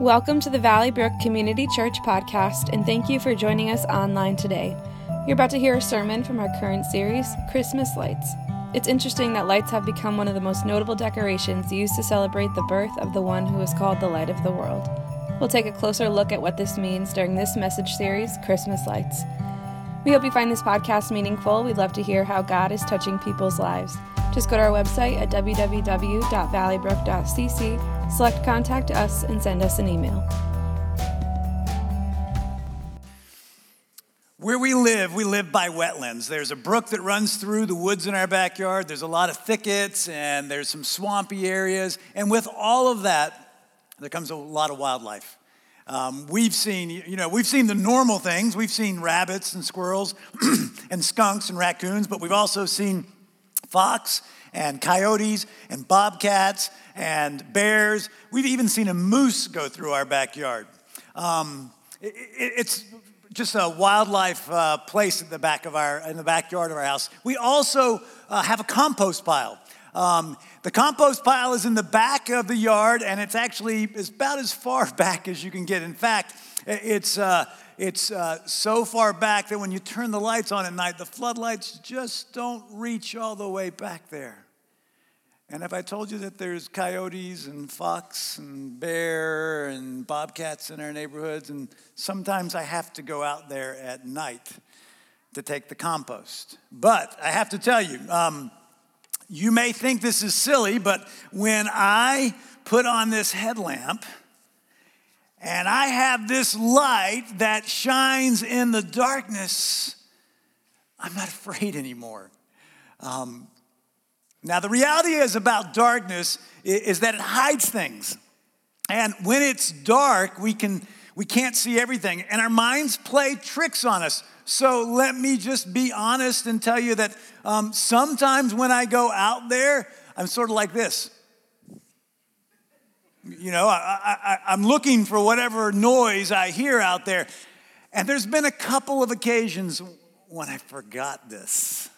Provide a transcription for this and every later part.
Welcome to the Valley Brook Community Church podcast, and thank you for joining us online today. You're about to hear a sermon from our current series, Christmas Lights. It's interesting that lights have become one of the most notable decorations used to celebrate the birth of the one who is called the light of the world. We'll take a closer look at what this means during this message series, Christmas Lights. We hope you find this podcast meaningful. We'd love to hear how God is touching people's lives. Just go to our website at www.valleybrook.cc, select Contact Us, and send us an email. Where we live, we live by wetlands. There's a brook that runs through the woods in our backyard. There's a lot of thickets and there's some swampy areas. And with all of that, there comes a lot of wildlife. Um, we've seen, you know, we've seen the normal things. We've seen rabbits and squirrels and skunks and raccoons, but we've also seen fox and coyotes and bobcats and bears. We've even seen a moose go through our backyard. Um, it, it, it's just a wildlife uh, place in the back of our in the backyard of our house. We also uh, have a compost pile. Um, the compost pile is in the back of the yard, and it's actually about as far back as you can get. In fact, it's uh, it's uh, so far back that when you turn the lights on at night, the floodlights just don't reach all the way back there. And if I told you that there's coyotes and fox and bear and bobcats in our neighborhoods, and sometimes I have to go out there at night to take the compost. But I have to tell you, um, you may think this is silly, but when I put on this headlamp, and I have this light that shines in the darkness, I'm not afraid anymore. Um, now, the reality is about darkness is that it hides things. And when it's dark, we, can, we can't see everything, and our minds play tricks on us. So let me just be honest and tell you that um, sometimes when I go out there, I'm sort of like this. You know, I, I, I'm looking for whatever noise I hear out there. And there's been a couple of occasions when I forgot this.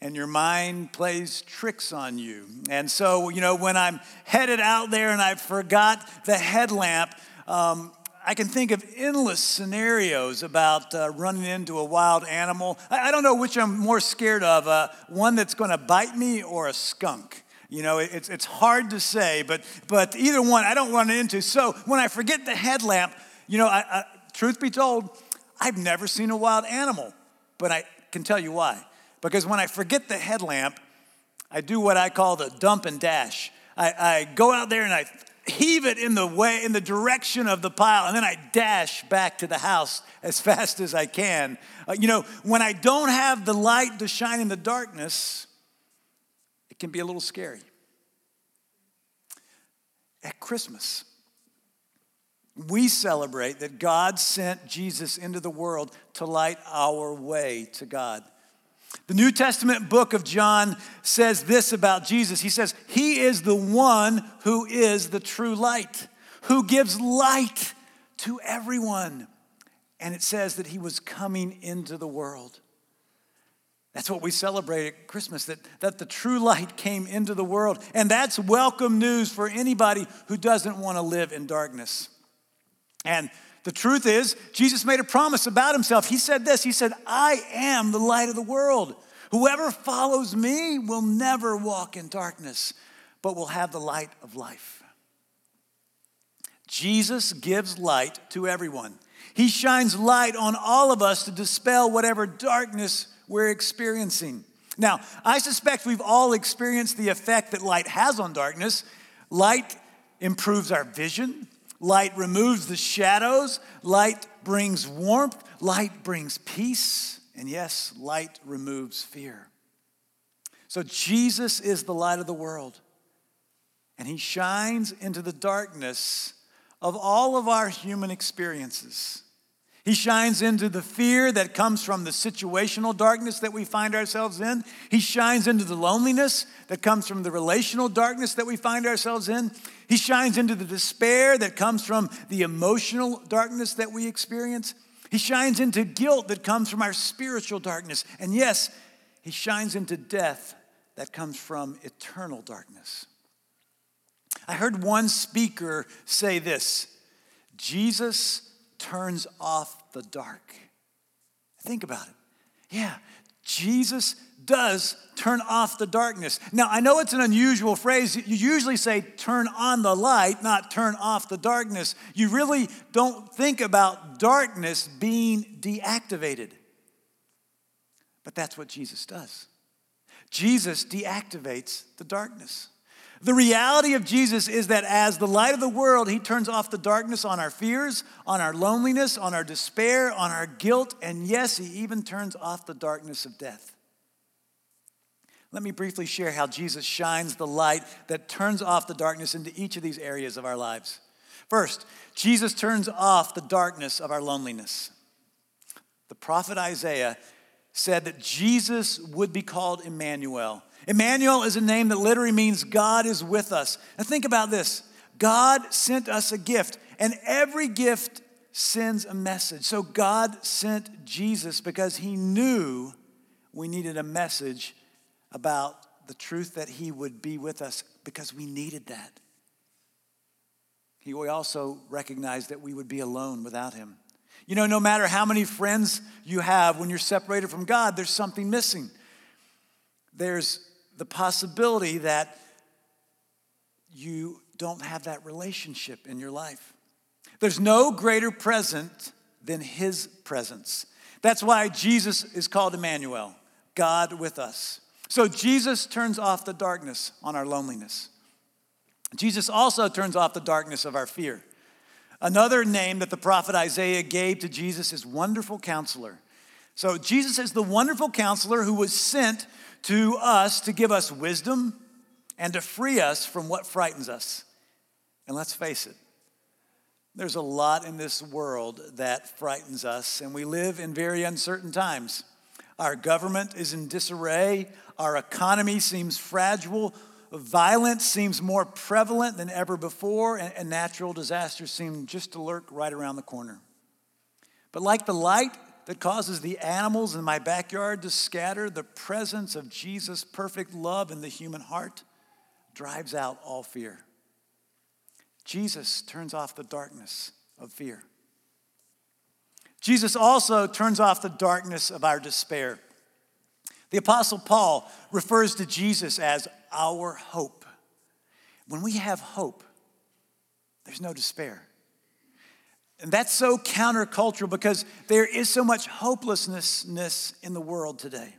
And your mind plays tricks on you. And so, you know, when I'm headed out there and I forgot the headlamp, um, I can think of endless scenarios about uh, running into a wild animal. I, I, don't know which I'm more scared of uh, one that's going to bite me or a skunk. You know, it's, it's hard to say, but, but either one I don't run into. So when I forget the headlamp, you know, I, I, truth be told, I've never seen a wild animal, but I can tell you why. Because when I forget the headlamp, I do what I call the dump and dash. I, I go out there and I heave it in the way, in the direction of the pile, and then I dash back to the house as fast as I can. Uh, you know, when I don't have the light to shine in the darkness, it can be a little scary. At Christmas, we celebrate that God sent Jesus into the world to light our way to God. The New Testament book of John says this about Jesus. He says, He is the one who is the true light, who gives light to everyone. And it says that He was coming into the world. That's what we celebrate at Christmas, that, that the true light came into the world. And that's welcome news for anybody who doesn't want to live in darkness. And the truth is, Jesus made a promise about himself. He said this He said, I am the light of the world. Whoever follows me will never walk in darkness, but will have the light of life. Jesus gives light to everyone. He shines light on all of us to dispel whatever darkness we're experiencing. Now, I suspect we've all experienced the effect that light has on darkness. Light improves our vision, light removes the shadows, light brings warmth, light brings peace, and yes, light removes fear. So, Jesus is the light of the world, and He shines into the darkness of all of our human experiences. He shines into the fear that comes from the situational darkness that we find ourselves in. He shines into the loneliness that comes from the relational darkness that we find ourselves in. He shines into the despair that comes from the emotional darkness that we experience. He shines into guilt that comes from our spiritual darkness. And yes, he shines into death that comes from eternal darkness. I heard one speaker say this Jesus turns off the dark. Think about it. Yeah, Jesus does turn off the darkness. Now, I know it's an unusual phrase. You usually say turn on the light, not turn off the darkness. You really don't think about darkness being deactivated. But that's what Jesus does. Jesus deactivates the darkness. The reality of Jesus is that as the light of the world, he turns off the darkness on our fears, on our loneliness, on our despair, on our guilt, and yes, he even turns off the darkness of death. Let me briefly share how Jesus shines the light that turns off the darkness into each of these areas of our lives. First, Jesus turns off the darkness of our loneliness. The prophet Isaiah said that Jesus would be called Emmanuel. Emmanuel is a name that literally means God is with us. Now, think about this God sent us a gift, and every gift sends a message. So God sent Jesus because he knew we needed a message about the truth that he would be with us because we needed that. He also recognized that we would be alone without him. You know, no matter how many friends you have, when you're separated from God, there's something missing. There's the possibility that you don't have that relationship in your life. There's no greater present than His presence. That's why Jesus is called Emmanuel, God with us. So Jesus turns off the darkness on our loneliness. Jesus also turns off the darkness of our fear. Another name that the prophet Isaiah gave to Jesus is Wonderful Counselor. So Jesus is the wonderful counselor who was sent to us to give us wisdom and to free us from what frightens us. And let's face it, there's a lot in this world that frightens us, and we live in very uncertain times. Our government is in disarray, our economy seems fragile, Violence seems more prevalent than ever before, and, natural disasters seem just to lurk right around the corner. But like the light that causes the animals in my backyard to scatter, the presence of Jesus' perfect love in the human heart drives out all fear. Jesus turns off the darkness of fear. Jesus also turns off the darkness of our despair. The Apostle Paul refers to Jesus as our hope. When we have hope, there's no despair. And that's so countercultural because there is so much hopelessness in the world today.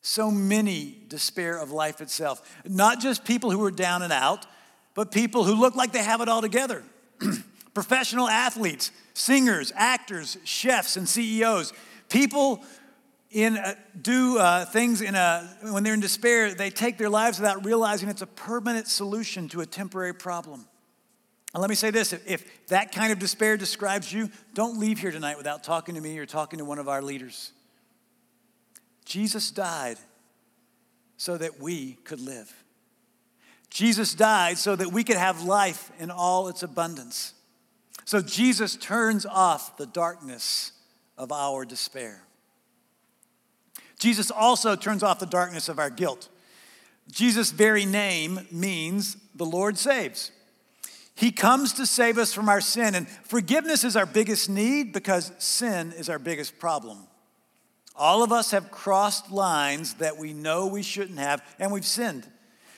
So many despair of life itself. Not just people who are down and out, but people who look like they have it all together. Professional athletes, singers, actors, chefs, and CEOs. People in a, do uh, things in a, when they're in despair, they take their lives without realizing it's a permanent solution to a temporary problem. And let me say this if, if that kind of despair describes you, don't leave here tonight without talking to me or talking to one of our leaders. Jesus died so that we could live. Jesus died so that we could have life in all its abundance. So Jesus turns off the darkness of our despair. Jesus also turns off the darkness of our guilt. Jesus' very name means the Lord saves. He comes to save us from our sin, and forgiveness is our biggest need because sin is our biggest problem. All of us have crossed lines that we know we shouldn't have, and we've sinned.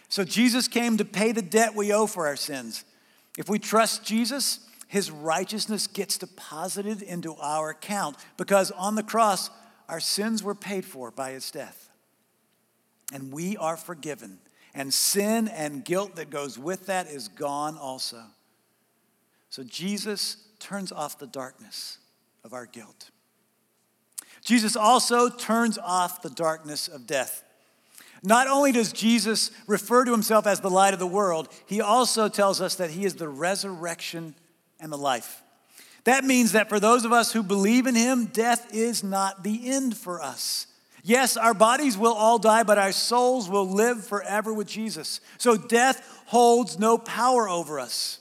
So Jesus came to pay the debt we owe for our sins. If we trust Jesus, his righteousness gets deposited into our account because on the cross, our sins were paid for by his death. And we are forgiven. And sin and guilt that goes with that is gone also. So Jesus turns off the darkness of our guilt. Jesus also turns off the darkness of death. Not only does Jesus refer to himself as the light of the world, he also tells us that he is the resurrection and the life. That means that for those of us who believe in him, death is not the end for us. Yes, our bodies will all die, but our souls will live forever with Jesus. So death holds no power over us.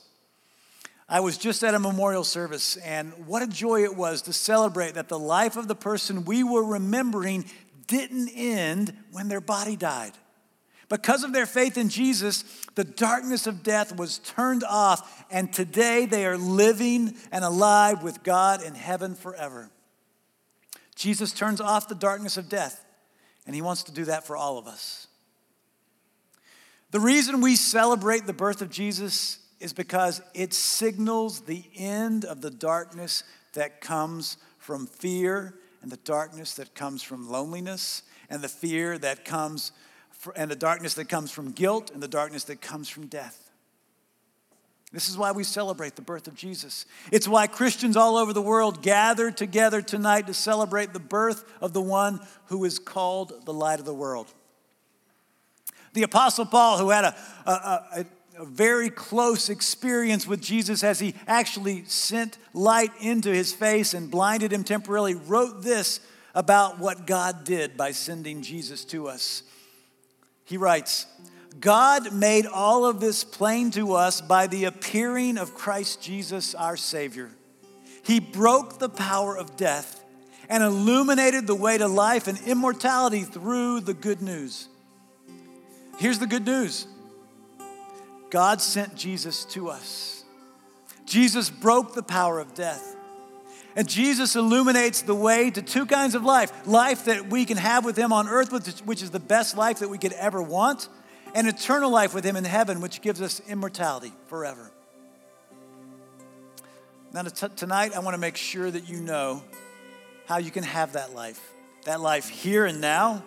I was just at a memorial service, and what a joy it was to celebrate that the life of the person we were remembering didn't end when their body died. Because of their faith in Jesus, the darkness of death was turned off, and today they are living and alive with God in heaven forever. Jesus turns off the darkness of death, and he wants to do that for all of us. The reason we celebrate the birth of Jesus is because it signals the end of the darkness that comes from fear and the darkness that comes from loneliness and the fear that comes and the darkness that comes from guilt and the darkness that comes from death. This is why we celebrate the birth of Jesus. It's why Christians all over the world gather together tonight to celebrate the birth of the one who is called the light of the world. The Apostle Paul, who had a, a, a, a very close experience with Jesus as he actually sent light into his face and blinded him temporarily, wrote this about what God did by sending Jesus to us. He writes, God made all of this plain to us by the appearing of Christ Jesus, our Savior. He broke the power of death and illuminated the way to life and immortality through the good news. Here's the good news God sent Jesus to us. Jesus broke the power of death. And Jesus illuminates the way to two kinds of life life that we can have with Him on earth, which is the best life that we could ever want, and eternal life with Him in heaven, which gives us immortality forever. Now, tonight, I want to make sure that you know how you can have that life that life here and now,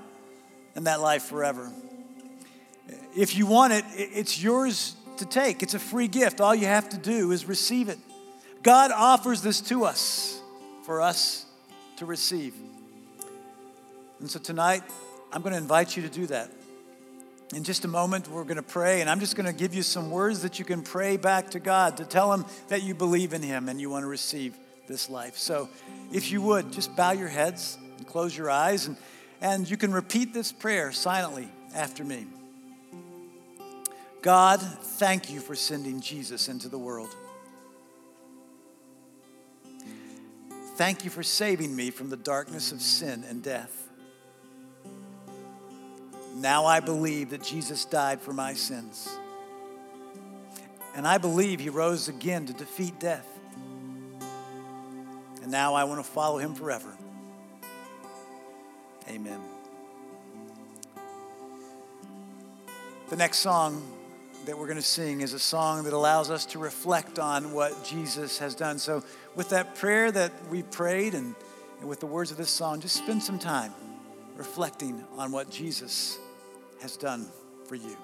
and that life forever. If you want it, it's yours to take. It's a free gift. All you have to do is receive it. God offers this to us for us to receive. And so tonight, I'm going to invite you to do that. In just a moment, we're going to pray, and I'm just going to give you some words that you can pray back to God to tell Him that you believe in Him and you want to receive this life. So, if you would, just bow your heads and close your eyes, and, and you can repeat this prayer silently after me. God, thank you for sending Jesus into the world. Thank you for saving me from the darkness of sin and death. Now I believe that Jesus died for my sins. And I believe he rose again to defeat death. And now I want to follow him forever. Amen. The next song that we're going to sing is a song that allows us to reflect on what Jesus has done. So, with that prayer that we prayed and, and with the words of this song, just spend some time reflecting on what Jesus has done for you.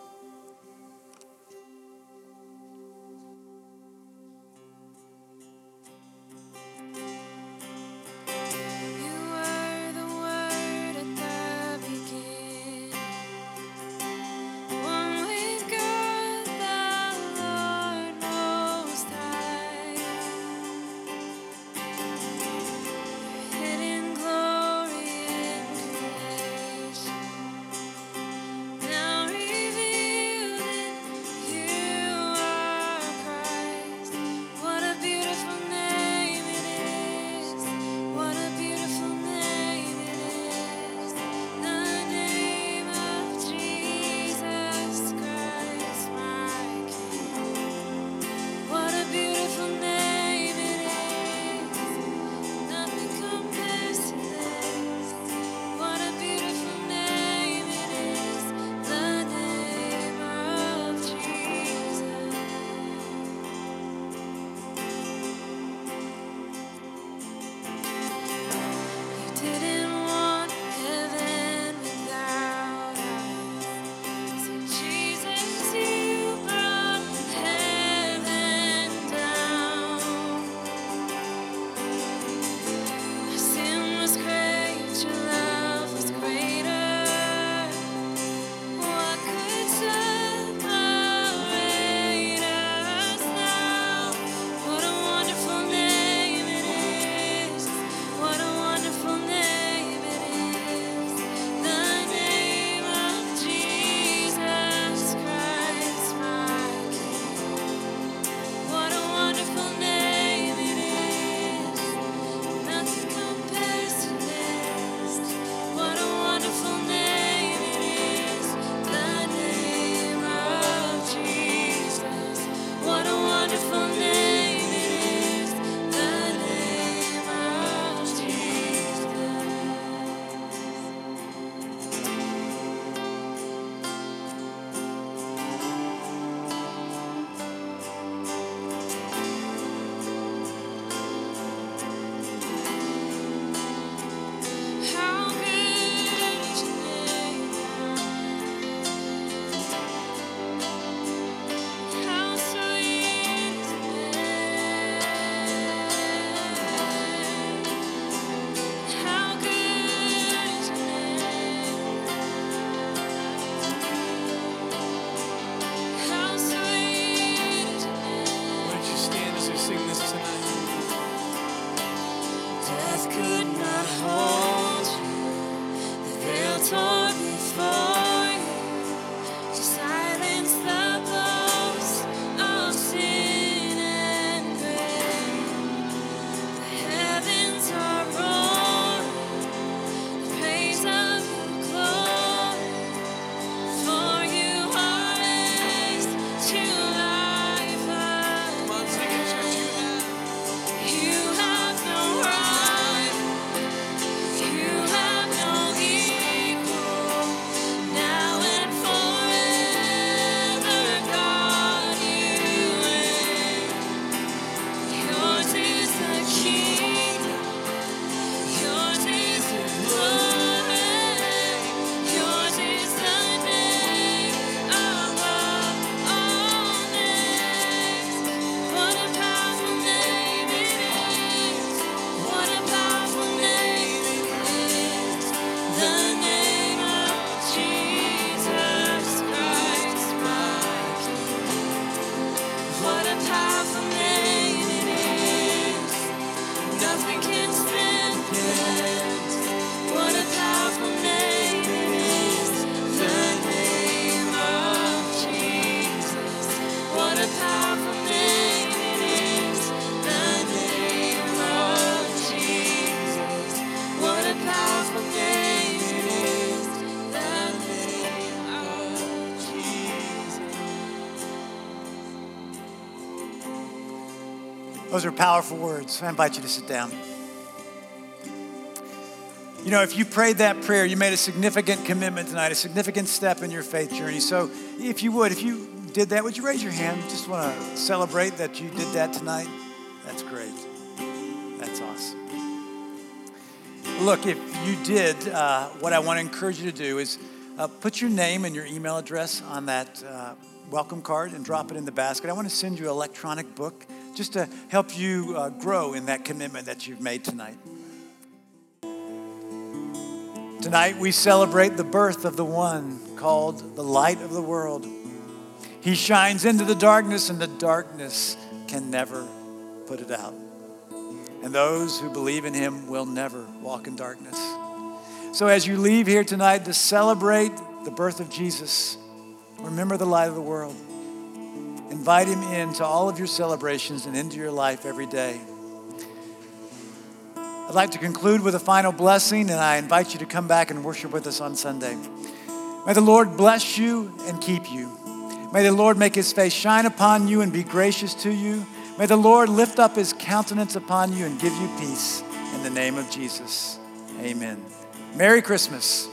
Those are powerful words. I invite you to sit down. You know, if you prayed that prayer, you made a significant commitment tonight, a significant step in your faith journey. So, if you would, if you did that, would you raise your hand? Just want to celebrate that you did that tonight. That's great. That's awesome. Look, if you did, uh, what I want to encourage you to do is uh, put your name and your email address on that uh, welcome card and drop it in the basket. I want to send you an electronic book just to help you uh, grow in that commitment that you've made tonight. Tonight, we celebrate the birth of the one called the light of the world. He shines into the darkness, and the darkness can never put it out. And those who believe in him will never walk in darkness. So, as you leave here tonight to celebrate the birth of Jesus, remember the light of the world. Invite him into all of your celebrations and into your life every day. I'd like to conclude with a final blessing, and I invite you to come back and worship with us on Sunday. May the Lord bless you and keep you. May the Lord make his face shine upon you and be gracious to you. May the Lord lift up his countenance upon you and give you peace in the name of Jesus. Amen. Merry Christmas.